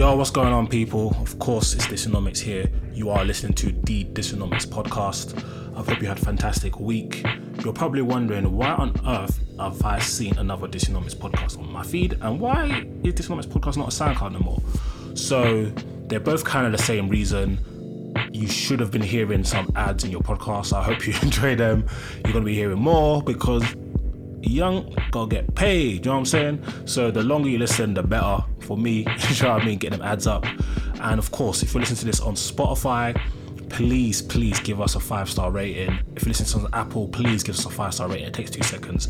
Yo, what's going on, people? Of course, it's Dysonomics here. You are listening to the Dysonomics podcast. I hope you had a fantastic week. You're probably wondering why on earth have I seen another Dysonomics podcast on my feed, and why is Dysonomics podcast not a SoundCloud no more? So they're both kind of the same reason. You should have been hearing some ads in your podcast. I hope you enjoy them. You're gonna be hearing more because young gotta get paid, you know what I'm saying? So the longer you listen, the better for me, you know what I mean, getting them ads up. And of course, if you're listening to this on Spotify, please, please give us a five star rating. If you're listening to on Apple, please give us a five star rating. It takes two seconds.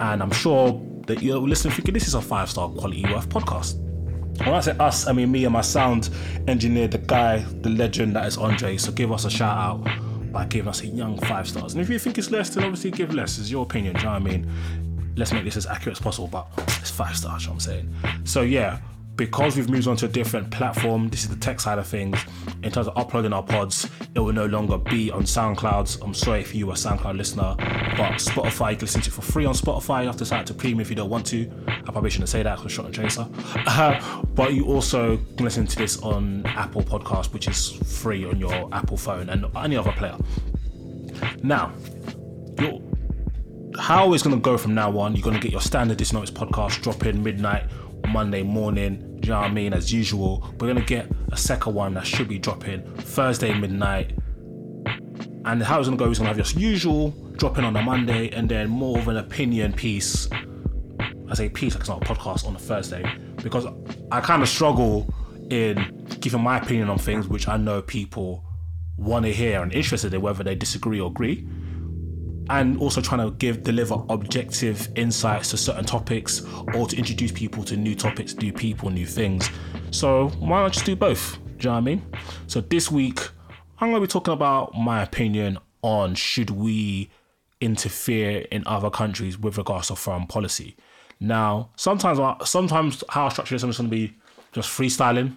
And I'm sure that you're listening thinking this is a five star quality worth podcast. When I say us, I mean me and my sound engineer, the guy, the legend that is Andre. So give us a shout out by giving us a young five stars. And if you think it's less, then obviously give less. It's your opinion, do you know what I mean? Let's make this as accurate as possible, but it's five stars, you know what I'm saying? So yeah, because we've moved on to a different platform, this is the tech side of things. In terms of uploading our pods, it will no longer be on SoundClouds. I'm sorry if you are a SoundCloud listener, but Spotify, you can listen to it for free on Spotify. You have to sign up to premium if you don't want to. I probably shouldn't say that because shot and chaser. Uh, but you also can listen to this on Apple Podcast, which is free on your Apple phone and any other player. Now, how it's going to go from now on, you're going to get your standard Dysonomics podcast drop in midnight, Monday morning. Do you know what I mean? As usual, we're to get a second one that should be dropping Thursday midnight. And how it's to go is to have your usual drop in on a Monday and then more of an opinion piece. I say piece, like it's not a podcast on a Thursday because I kind of struggle in giving my opinion on things which I know people want to hear and interested in, whether they disagree or agree and also trying to give deliver objective insights to certain topics or to introduce people to new topics, new people, new things. So why not just do both? Do you know what I mean? So this week I'm gonna be talking about my opinion on should we interfere in other countries with regards to foreign policy. Now, sometimes uh, sometimes how I structure this is gonna be just freestyling.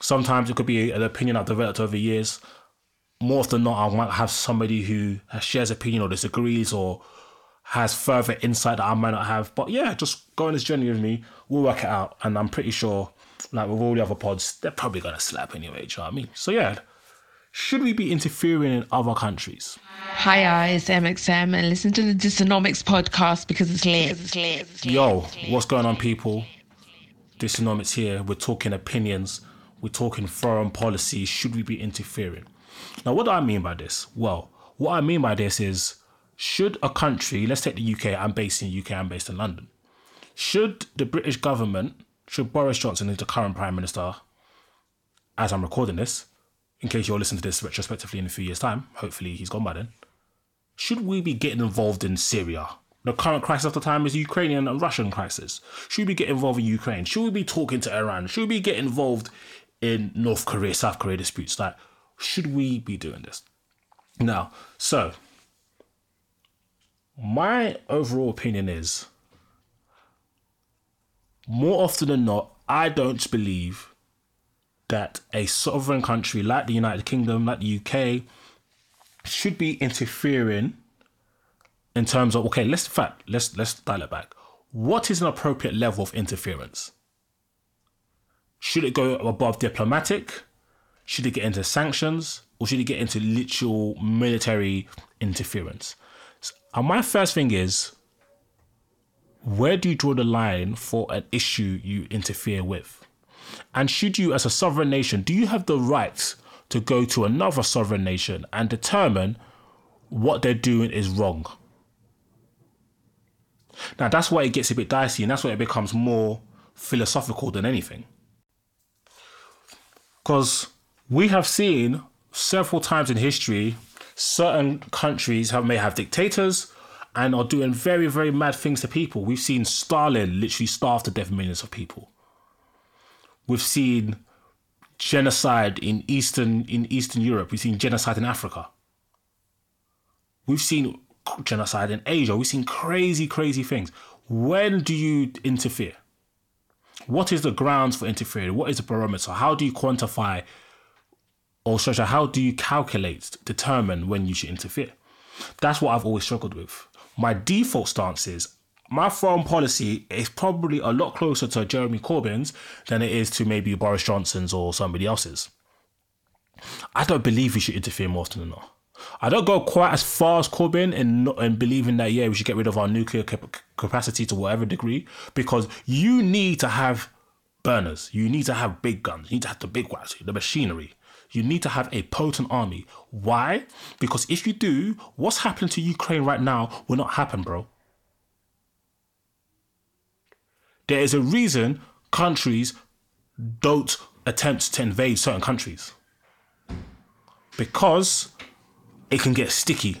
Sometimes it could be an opinion I've developed over years more often than not, I might have somebody who shares opinion or disagrees or has further insight that I might not have. But yeah, just go on this journey with me. We'll work it out. And I'm pretty sure, like with all the other pods, they're probably going to slap anyway. Do you know what I mean? So yeah, should we be interfering in other countries? Hi, it's MXM, and listen to the Dysonomics podcast because it's lit. It's lit. It's lit. Yo, what's going on, people? Dysonomics here. We're talking opinions. We're talking foreign policy. Should we be interfering? Now, what do I mean by this? Well, what I mean by this is should a country, let's take the UK, I'm based in the UK, I'm based in London. Should the British government, should Boris Johnson, who's the current Prime Minister, as I'm recording this, in case you're listening to this retrospectively in a few years' time, hopefully he's gone by then, should we be getting involved in Syria? The current crisis of the time is Ukrainian and Russian crisis. Should we get involved in Ukraine? Should we be talking to Iran? Should we get involved in North Korea, South Korea disputes? Like, should we be doing this? Now, so my overall opinion is more often than not, I don't believe that a sovereign country like the United Kingdom, like the UK, should be interfering in terms of okay, let's fact let's let's dial it back. What is an appropriate level of interference? Should it go above diplomatic? Should it get into sanctions? Or should it get into literal military interference? And uh, my first thing is where do you draw the line for an issue you interfere with? And should you, as a sovereign nation, do you have the right to go to another sovereign nation and determine what they're doing is wrong? Now, that's why it gets a bit dicey, and that's why it becomes more philosophical than anything. Because we have seen several times in history certain countries have may have dictators and are doing very very mad things to people we've seen stalin literally starve to death millions of people we've seen genocide in eastern in eastern europe we've seen genocide in africa We've seen genocide in Asia. We've seen crazy, crazy things. When do you interfere? What is the grounds for interfering? What is the barometer? How do you quantify or such how do you calculate, determine when you should interfere? That's what I've always struggled with. My default stance is my foreign policy is probably a lot closer to Jeremy Corbyn's than it is to maybe Boris Johnson's or somebody else's. I don't believe we should interfere more often than not. I don't go quite as far as Corbyn in, in believing that, yeah, we should get rid of our nuclear cap- capacity to whatever degree, because you need to have burners. You need to have big guns. You need to have the big ones, the machinery. You need to have a potent army. Why? Because if you do, what's happening to Ukraine right now will not happen, bro. There is a reason countries don't attempt to invade certain countries because it can get sticky.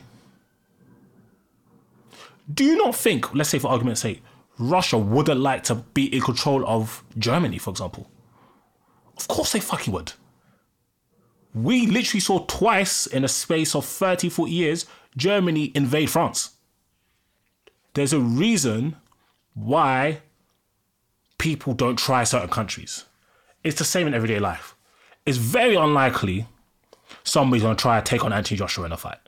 Do you not think, let's say for argument's sake, Russia wouldn't like to be in control of Germany, for example? Of course they fucking would. We literally saw twice in a space of 30, 40 years Germany invade France. There's a reason why people don't try certain countries. It's the same in everyday life. It's very unlikely somebody's going to try to take on Anthony Joshua in a fight.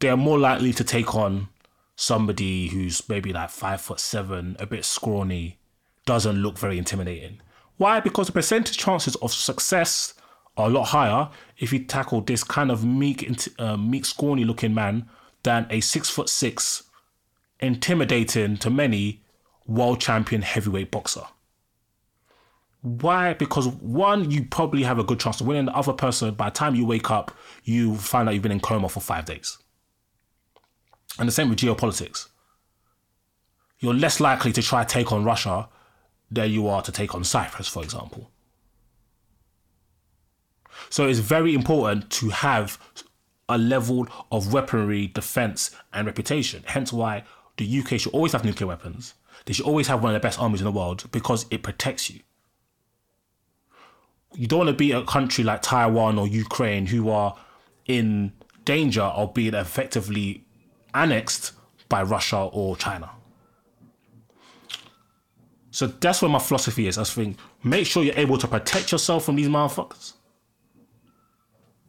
They're more likely to take on somebody who's maybe like five foot seven, a bit scrawny, doesn't look very intimidating. Why? Because the percentage chances of success are a lot higher if you tackle this kind of meek, uh, meek, scrawny looking man than a six foot six, intimidating to many world champion heavyweight boxer. Why? Because one, you probably have a good chance of winning. The other person, by the time you wake up, you find out you've been in coma for five days. And the same with geopolitics. You're less likely to try take on Russia than you are to take on Cyprus, for example. So it's very important to have a level of weaponry, defense, and reputation. Hence why the UK should always have nuclear weapons. They should always have one of the best armies in the world because it protects you. You don't want to be a country like Taiwan or Ukraine who are in danger of being effectively annexed by Russia or China. So that's where my philosophy is. I think make sure you're able to protect yourself from these motherfuckers.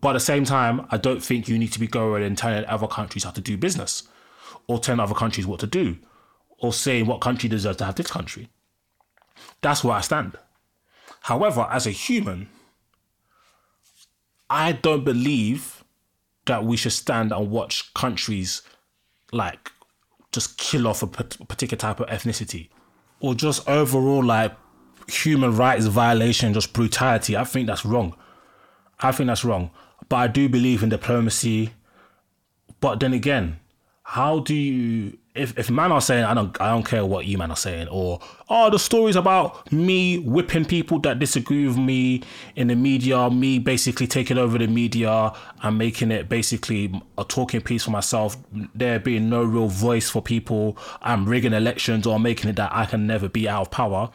But at the same time, I don't think you need to be going and telling other countries how to do business or telling other countries what to do or saying what country deserves to have this country. That's where I stand. However, as a human, I don't believe that we should stand and watch countries like just kill off a particular type of ethnicity or just overall like human rights violation, just brutality. I think that's wrong. I think that's wrong. But I do believe in diplomacy. But then again, how do you if if man are saying I don't I don't care what you man are saying or oh the stories about me whipping people that disagree with me in the media, me basically taking over the media and making it basically a talking piece for myself, there being no real voice for people, I'm rigging elections or making it that I can never be out of power.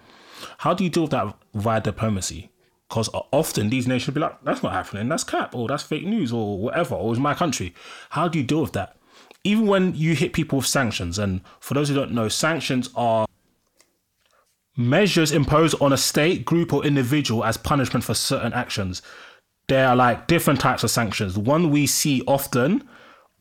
How do you deal with that via diplomacy? Because often these nations be like, that's not happening, that's cap, or that's fake news, or whatever, or it's my country. How do you deal with that? Even when you hit people with sanctions, and for those who don't know, sanctions are measures imposed on a state, group, or individual as punishment for certain actions. There are like different types of sanctions. One we see often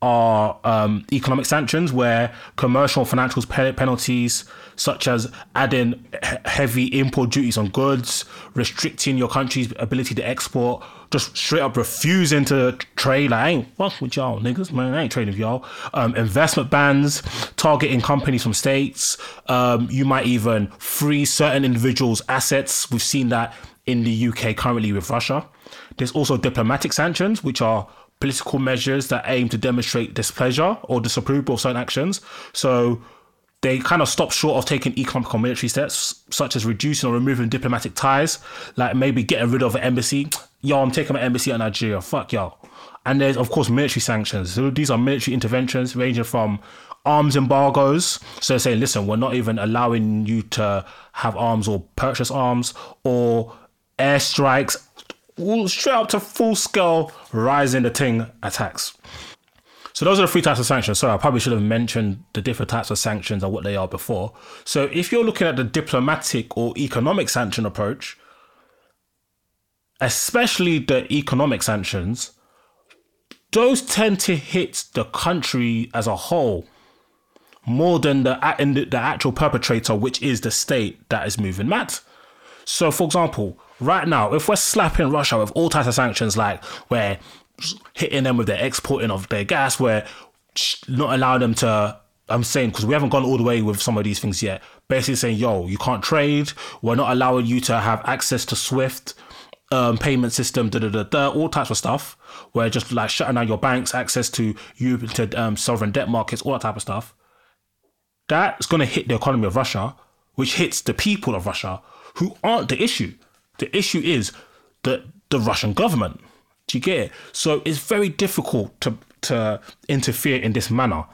are um, economic sanctions, where commercial financial penalties, such as adding heavy import duties on goods, restricting your country's ability to export, just straight up refusing to trade. Like, I ain't fuck with y'all niggas, man. I ain't trading with y'all. Um, investment bans, targeting companies from states. Um, you might even freeze certain individuals' assets. We've seen that in the UK currently with Russia. There's also diplomatic sanctions, which are political measures that aim to demonstrate displeasure or disapproval of certain actions. So they kind of stop short of taking economic or military steps, such as reducing or removing diplomatic ties, like maybe getting rid of an embassy. Yo, I'm taking my embassy out of Nigeria. Fuck y'all. And there's, of course, military sanctions. So these are military interventions ranging from arms embargoes. So saying, listen, we're not even allowing you to have arms or purchase arms, or airstrikes, straight up to full scale rising the thing attacks. So those are the three types of sanctions. Sorry, I probably should have mentioned the different types of sanctions and what they are before. So if you're looking at the diplomatic or economic sanction approach, especially the economic sanctions, those tend to hit the country as a whole more than the the actual perpetrator, which is the state that is moving mad. So, for example, right now, if we're slapping Russia with all types of sanctions, like we're hitting them with their exporting of their gas, we're not allowing them to. I'm saying because we haven't gone all the way with some of these things yet. Basically saying, yo, you can't trade. We're not allowing you to have access to SWIFT um, payment system, da da da da, all types of stuff. We're just like shutting down your banks, access to you to um, sovereign debt markets, all that type of stuff. That's going to hit the economy of Russia, which hits the people of Russia, who aren't the issue. The issue is the the Russian government. Do you get it? So it's very difficult to to interfere in this manner,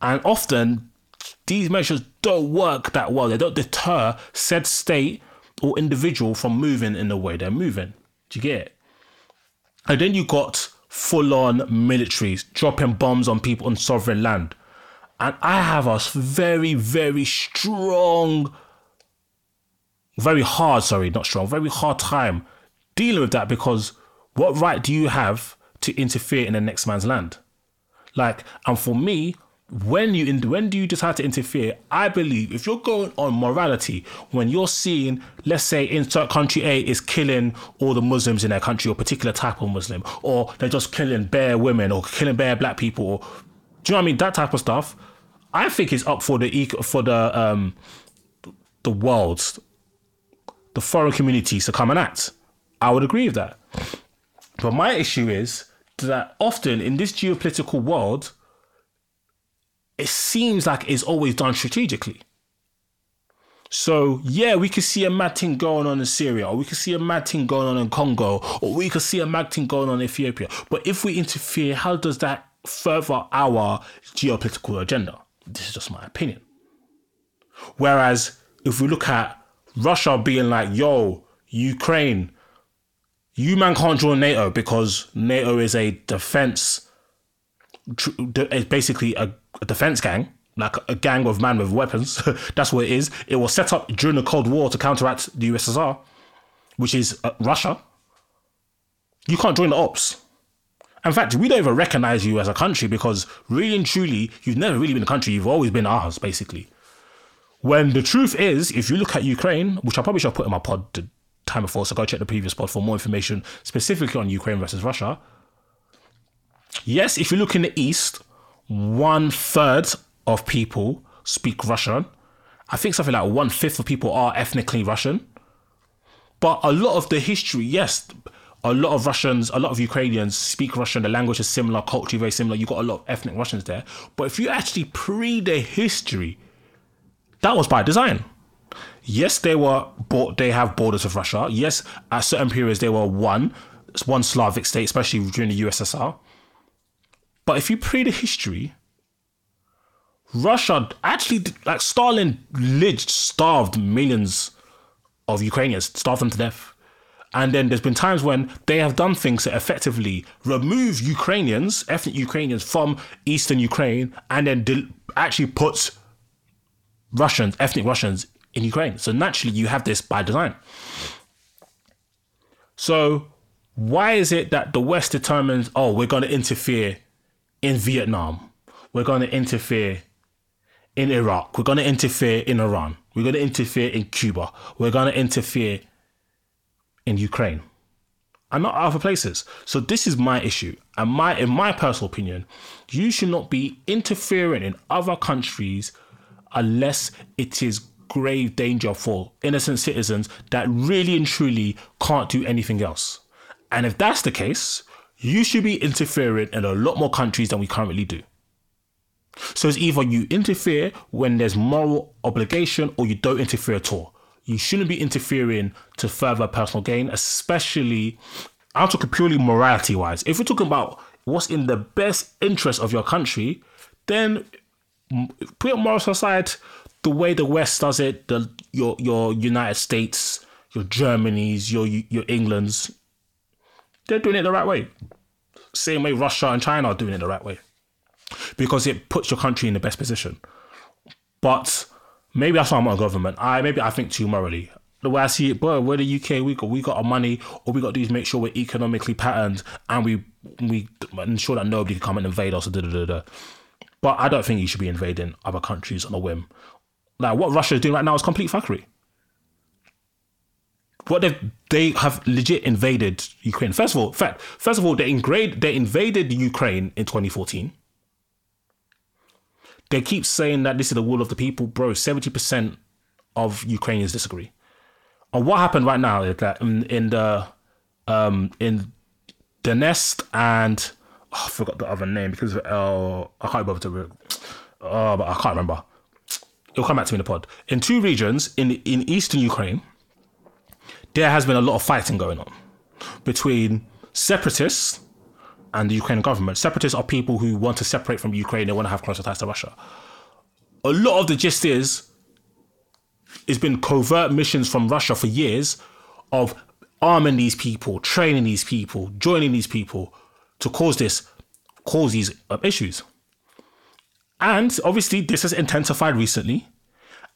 and often these measures don't work that well. They don't deter said state or individual from moving in the way they're moving. Do you get it? And then you got full on militaries dropping bombs on people on sovereign land. And I have a very, very strong very hard, sorry, not strong, very hard time dealing with that because what right do you have to interfere in the next man's land? Like, and for me, when you when do you decide to interfere? I believe if you're going on morality, when you're seeing, let's say, insert country A is killing all the Muslims in their country, or particular type of Muslim, or they're just killing bare women or killing bare black people, or do you know what I mean? That type of stuff. I think is up for the for the um the world the foreign communities to come and act. I would agree with that. But my issue is that often in this geopolitical world, it seems like it's always done strategically. So yeah, we could see a mad thing going on in Syria, or we could see a mad thing going on in Congo, or we could see a mad thing going on in Ethiopia. But if we interfere, how does that further our geopolitical agenda? This is just my opinion. Whereas if we look at Russia being like, yo, Ukraine, you man can't join NATO because NATO is a defense, it's basically a, a defense gang, like a gang of men with weapons. That's what it is. It was set up during the Cold War to counteract the USSR, which is uh, Russia. You can't join the ops. In fact, we don't even recognize you as a country because really and truly, you've never really been a country. You've always been ours, basically. When the truth is, if you look at Ukraine, which I probably should have put in my pod the time before, so go check the previous pod for more information specifically on Ukraine versus Russia. Yes, if you look in the East, one third of people speak Russian. I think something like one fifth of people are ethnically Russian. But a lot of the history, yes, a lot of Russians, a lot of Ukrainians speak Russian. The language is similar, culture very similar. You've got a lot of ethnic Russians there. But if you actually pre the history that was by design. Yes, they were they have borders with Russia. Yes, at certain periods they were one one Slavic state, especially during the USSR. But if you pre the history, Russia actually like Stalin literally starved millions of Ukrainians, starved them to death. And then there's been times when they have done things to effectively remove Ukrainians, ethnic Ukrainians, from eastern Ukraine, and then actually put Russians, ethnic Russians in Ukraine. So naturally, you have this by design. So why is it that the West determines, oh, we're going to interfere in Vietnam, we're going to interfere in Iraq, we're going to interfere in Iran, we're going to interfere in Cuba, we're going to interfere in Ukraine, and not other places. So this is my issue, and my, in my personal opinion, you should not be interfering in other countries unless it is grave danger for innocent citizens that really and truly can't do anything else. And if that's the case, you should be interfering in a lot more countries than we currently do. So it's either you interfere when there's moral obligation or you don't interfere at all. You shouldn't be interfering to further personal gain, especially, I'm talking purely morality wise. If we're talking about what's in the best interest of your country, then put morals aside, the way the West does it, the your your United States, your Germany's, your your England's, they're doing it the right way. Same way Russia and China are doing it the right way. because it puts your country in the best position. But maybe that's why I'm not a government. I maybe I think too morally. The way I see it, bro, we're the UK. We got we got our money. All we got to do is make sure we're economically patterned and we we ensure that nobody can come and invade us. Da, da, da, da. But I don't think you should be invading other countries on a whim. Like what Russia is doing right now is complete fuckery. What they they have legit invaded Ukraine. First of all, fact, first of all, they invaded they invaded Ukraine in 2014. They keep saying that this is the will of the people, bro. 70% of Ukrainians disagree. And what happened right now is that in, in the um in Donetsk and oh, I forgot the other name because I can't remember to uh, but I can't remember. It'll come back to me in the pod. In two regions in in eastern Ukraine, there has been a lot of fighting going on between separatists and the Ukrainian government. Separatists are people who want to separate from Ukraine. They want to have closer ties to Russia. A lot of the gist is, it's been covert missions from Russia for years of arming these people, training these people, joining these people to cause this, cause these uh, issues. And obviously, this has intensified recently.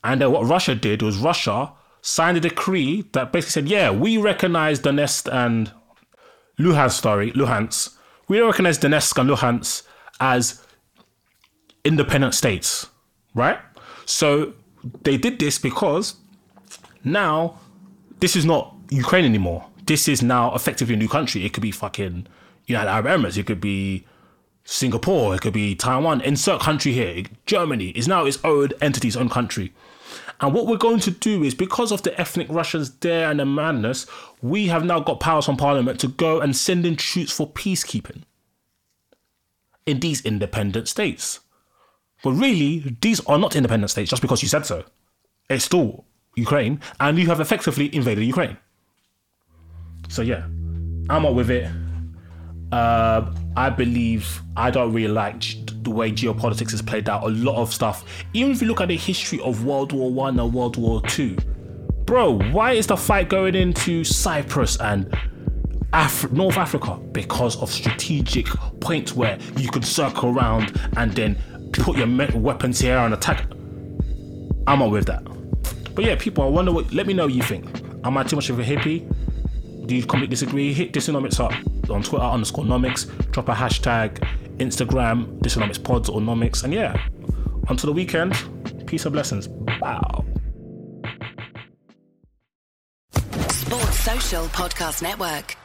And uh, what Russia did was Russia signed a decree that basically said, yeah, we recognize Donetsk and Luhansk, story, Luhansk. We recognize Donetsk and Luhansk as independent states, right? So they did this because now this is not Ukraine anymore. This is now effectively a new country. It could be fucking United Arab Emirates. It could be Singapore. It could be Taiwan. Insert country here. Germany is now its own entity, its own country. And what we're going to do is because of the ethnic Russians there and the madness, we have now got powers from parliament to go and send in troops for peacekeeping in these independent states. But really, these are not independent states just because you said so. It's still Ukraine, and you have effectively invaded Ukraine. So yeah, I'm up with it. Uh, I believe I don't really like the way geopolitics is played out. A lot of stuff, even if you look at the history of World War One and World War Two, bro, why is the fight going into Cyprus and Af- North Africa? Because of strategic points where you could circle around and then put your me- weapons here and attack. I'm up with that. But yeah, people, I wonder what. Let me know what you think. Am I too much of a hippie? Do you completely disagree? Hit Dysonomics up on Twitter underscore nomics. Drop a hashtag, Instagram, Dysonomics pods or nomics. And yeah, until the weekend, peace and blessings. Bow. Sports Social Podcast Network.